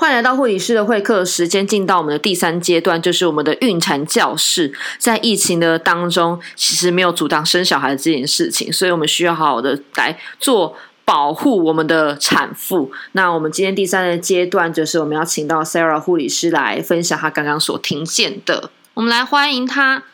欢迎来到护理师的会客时间，进到我们的第三阶段，就是我们的孕产教室。在疫情的当中，其实没有阻挡生小孩这件事情，所以我们需要好好的来做保护我们的产妇。那我们今天第三个阶段，就是我们要请到 Sarah 护理师来分享她刚刚所听见的。我们来欢迎她。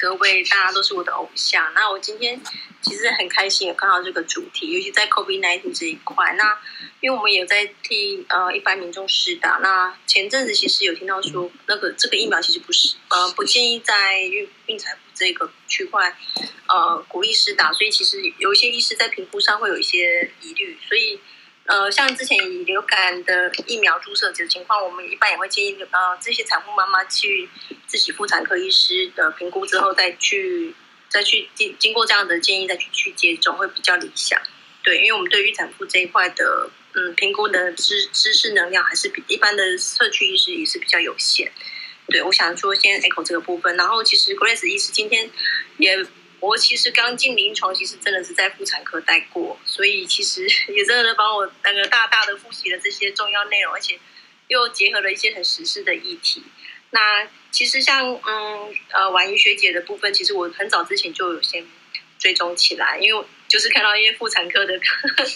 各位，大家都是我的偶像。那我今天其实很开心有看到这个主题，尤其在 COVID-19 这一块。那因为我们也在替呃一般民众施打。那前阵子其实有听到说，那个这个疫苗其实不是呃不建议在孕孕产妇这个区块呃鼓励施打，所以其实有一些医师在评估上会有一些疑虑，所以。呃，像之前以流感的疫苗注射这个情况，我们一般也会建议呃这些产妇妈妈去自己妇产科医师的评估之后，再去再去经经过这样的建议再去去接种会比较理想。对，因为我们对于产妇这一块的嗯评估的知知识能量还是比一般的社区医师也是比较有限。对，我想说先 echo 这个部分，然后其实 Grace 医师今天也。我其实刚进临床，其实真的是在妇产科待过，所以其实 也真的帮我那个大大的复习了这些重要内容，而且又结合了一些很实事的议题。那其实像嗯呃婉瑜学姐的部分，其实我很早之前就有先追踪起来，因为就是看到一些妇产科的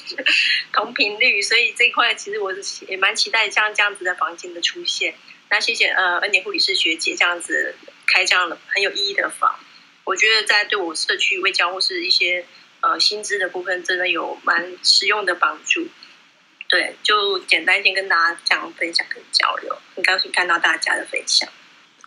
同频率，所以这块其实我也蛮期待像这样子的房间的出现。那谢谢呃恩典护理师学姐这样子开这样的很有意义的房。我觉得在对我社区卫教或是一些呃薪资的部分，真的有蛮实用的帮助。对，就简单先跟大家这样分享跟交流，很高兴看到大家的分享。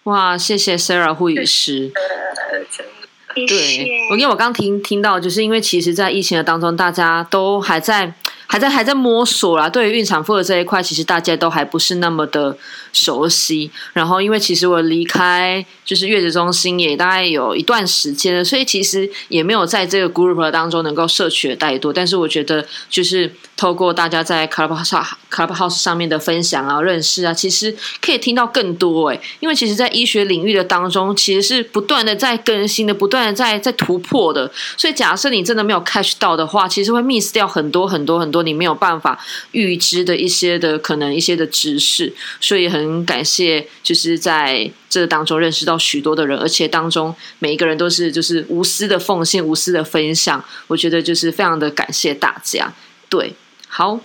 哇，谢谢 Sarah 护理师。呃，真的。对，我因为我刚听听到，就是因为其实，在疫情的当中，大家都还在。还在还在摸索啦，对于孕产妇的这一块，其实大家都还不是那么的熟悉。然后，因为其实我离开就是月子中心也大概有一段时间了，所以其实也没有在这个 group 当中能够摄取的太多。但是我觉得，就是透过大家在 clubhouse clubhouse 上面的分享啊、认识啊，其实可以听到更多诶。因为其实，在医学领域的当中，其实是不断的在更新的，不断的在在突破的。所以，假设你真的没有 catch 到的话，其实会 miss 掉很多很多很多。说你没有办法预知的一些的可能一些的知识，所以很感谢，就是在这当中认识到许多的人，而且当中每一个人都是就是无私的奉献、无私的分享，我觉得就是非常的感谢大家。对，好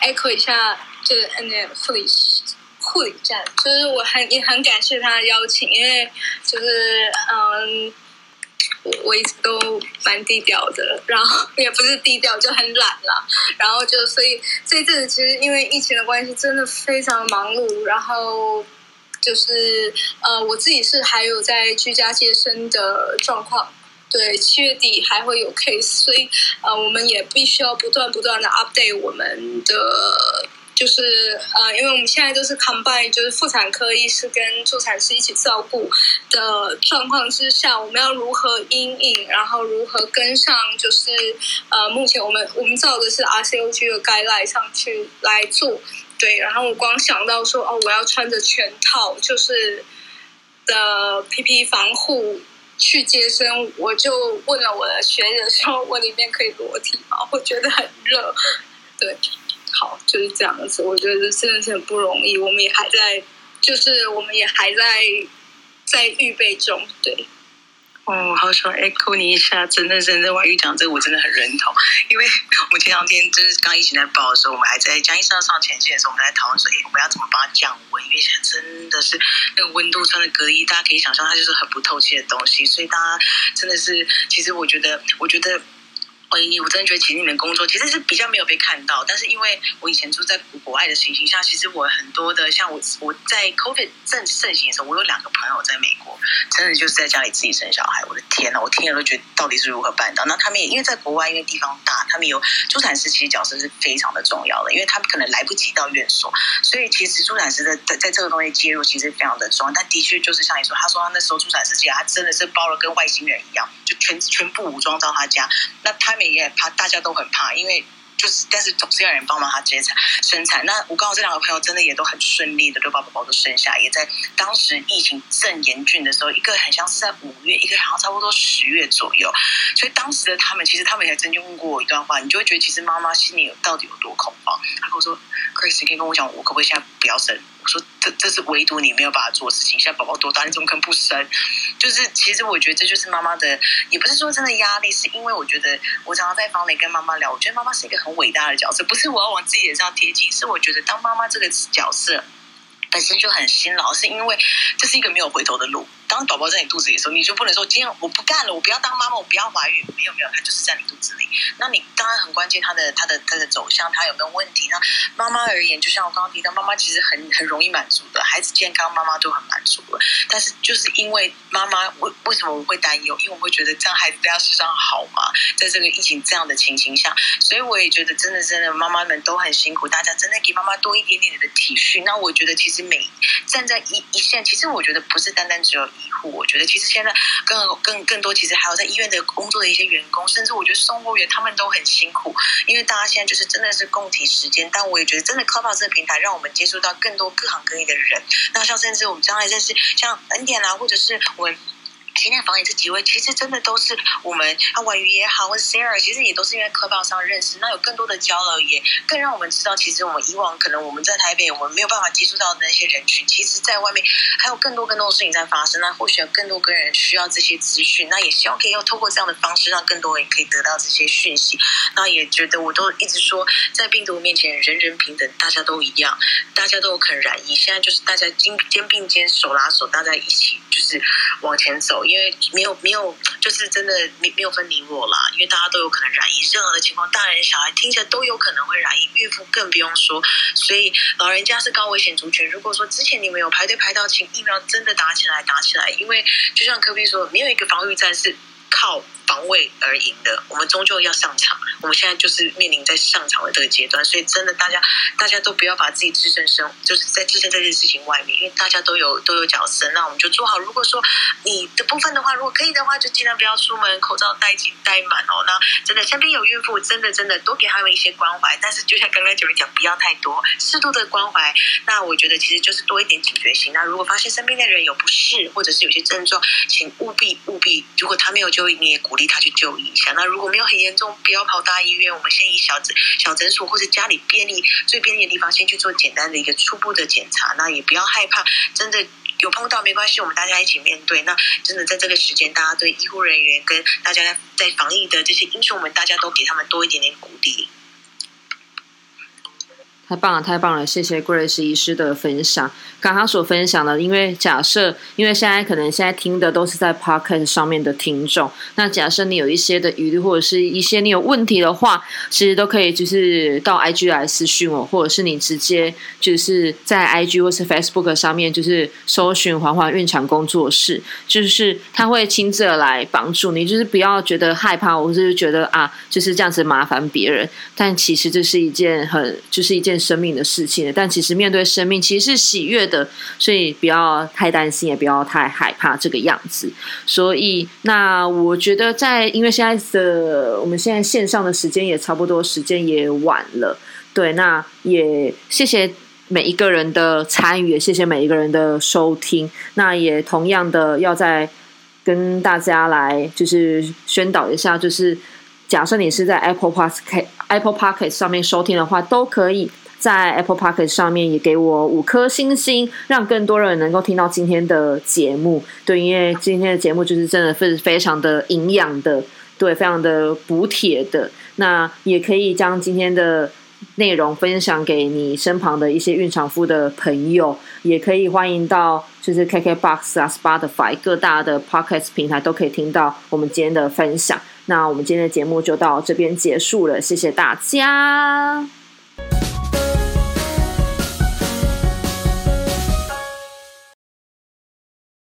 ，echo 一下，就是那个护理护理站，就是我很也很感谢他的邀请，因为就是嗯。我一直都蛮低调的，然后 也不是低调，就很懒啦。然后就所以这一阵子其实因为疫情的关系，真的非常忙碌。然后就是呃，我自己是还有在居家接生的状况，对，七月底还会有 case，所以呃，我们也必须要不断不断的 update 我们的。就是呃，因为我们现在都是 combine，就是妇产科医师跟助产师一起照顾的状况之下，我们要如何应应，然后如何跟上？就是呃，目前我们我们照的是 RCOG 的 guideline 上去来做，对。然后我光想到说哦，我要穿着全套就是的 PP 防护去接生，我就问了我的学姐说，我里面可以裸体吗？我觉得很热，对。好，就是这样子。我觉得真的是很不容易，我们也还在，就是我们也还在在预备中。对，哦，好想 echo 你一下，真的真的，婉玉讲这个我真的很认同。因为我们前两天就是刚疫情在爆的时候，我们还在江医生上前线的时候，我们在讨论说，哎，我们要怎么帮他降温？因为现在真的是那个温度穿的隔离，大家可以想象，它就是很不透气的东西，所以大家真的是，其实我觉得，我觉得。我真的觉得，其实你们工作其实是比较没有被看到。但是因为我以前住在国外的情形下，其实我很多的像我我在 COVID 正盛行的时候，我有两个朋友在美国，真的就是在家里自己生小孩。我的天呐，我听了都觉得到底是如何办到？那他们也因为在国外，因为地方大，他们有助产师，其实角色是非常的重要的，因为他们可能来不及到院所，所以其实助产师的在在这个东西介入其实非常的重要。但的确就是像你说，他说他那时候助产师其实他真的是包了跟外星人一样，就全全部武装到他家。那他们。也怕，大家都很怕，因为就是，但是总是要人帮忙他接产生产。那我刚好这两个朋友真的也都很顺利的，都把宝宝都生下，也在当时疫情正严峻的时候，一个很像是在五月，一个好像差不多十月左右。所以当时的他们，其实他们也曾经问过我一段话，你就会觉得其实妈妈心里有到底有多恐慌。他跟我说：“Chris，你可以跟我讲，我可不可以现在不要生？”：“这这是唯独你没有办法做事情。现在宝宝多大？你怎么可能不生？就是其实我觉得这就是妈妈的，也不是说真的压力，是因为我觉得我常常在房里跟妈妈聊，我觉得妈妈是一个很伟大的角色，不是我要往自己脸上贴金，是我觉得当妈妈这个角色本身就很辛劳，是因为这是一个没有回头的路。”当宝宝在你肚子里的时候，你就不能说今天我不干了，我不要当妈妈，我不要怀孕。没有没有，他就是在你肚子里。那你当然很关键，他的他的他的走向，他有没有问题？那妈妈而言，就像我刚刚提到，妈妈其实很很容易满足的，孩子健康，妈妈都很满足了。但是就是因为妈妈为为什么我会担忧？因为我会觉得这样孩子在世上好吗？在这个疫情这样的情形下，所以我也觉得真的真的妈妈们都很辛苦，大家真的给妈妈多一点点的体恤。那我觉得其实每站在一一线，其实我觉得不是单单只有。我觉得其实现在更更更多，其实还有在医院的工作的一些员工，甚至我觉得送货员他们都很辛苦，因为大家现在就是真的是共体时间。但我也觉得，真的 Clubhouse 这个平台，让我们接触到更多各行各业的人。那像甚至我们将来认识像恩典啦，或者是我。今天房里这几位，其实真的都是我们啊，婉瑜也好，或者 Sarah，其实也都是因为课报上认识。那有更多的交流，也更让我们知道，其实我们以往可能我们在台北，我们没有办法接触到的那些人群，其实在外面还有更多更多的事情在发生。那或许有更多个人需要这些资讯，那也希望可以用透过这样的方式，让更多人可以得到这些讯息。那也觉得我都一直说，在病毒面前，人人平等，大家都一样，大家都有可能染疫。现在就是大家肩肩并肩，手拉手，大家一起就是往前走。因为没有没有，就是真的没没有分你我啦，因为大家都有可能染疫，任何的情况，大人小孩听起来都有可能会染疫，孕妇更不用说。所以老人家是高危险族群。如果说之前你们有排队排到，请疫苗真的打起来打起来，因为就像科比说，没有一个防御战是靠。防卫而赢的，我们终究要上场。我们现在就是面临在上场的这个阶段，所以真的，大家大家都不要把自己置身生，就是在置身这件事情外面，因为大家都有都有角色。那我们就做好。如果说你的部分的话，如果可以的话，就尽量不要出门，口罩戴紧戴满哦。那真的身边有孕妇，真的真的多给他们一些关怀。但是就像刚刚九人讲，不要太多，适度的关怀。那我觉得其实就是多一点警觉性。那如果发现身边的人有不适，或者是有些症状，请务必务必，如果他没有就医，你也鼓。励励他去就医一下。那如果没有很严重，不要跑大医院，我们先以小诊小诊所或者家里便利最便利的地方，先去做简单的一个初步的检查。那也不要害怕，真的有碰到没关系，我们大家一起面对。那真的在这个时间，大家对医护人员跟大家在防疫的这些英雄们，大家都给他们多一点点鼓励。太棒了，太棒了！谢谢 Grace 医师的分享。刚刚所分享的，因为假设，因为现在可能现在听的都是在 Podcast 上面的听众，那假设你有一些的疑虑，或者是一些你有问题的话，其实都可以就是到 IG 来私讯我，或者是你直接就是在 IG 或是 Facebook 上面就是搜寻“环环孕产工作室”，就是他会亲自来帮助你，就是不要觉得害怕，或者是觉得啊就是这样子麻烦别人，但其实这是一件很就是一件。生命的事情，但其实面对生命其实是喜悦的，所以不要太担心，也不要太害怕这个样子。所以，那我觉得在因为现在的我们现在线上的时间也差不多，时间也晚了。对，那也谢谢每一个人的参与，也谢谢每一个人的收听。那也同样的要在跟大家来就是宣导一下，就是假设你是在 Apple Podcast Apple Podcast 上面收听的话，都可以。在 Apple Park 上面也给我五颗星星，让更多人能够听到今天的节目。对，因为今天的节目就是真的是非常的营养的，对，非常的补铁的。那也可以将今天的内容分享给你身旁的一些孕产妇的朋友，也可以欢迎到就是 KK Box 啊、Spotify 各大的 Podcast 平台都可以听到我们今天的分享。那我们今天的节目就到这边结束了，谢谢大家。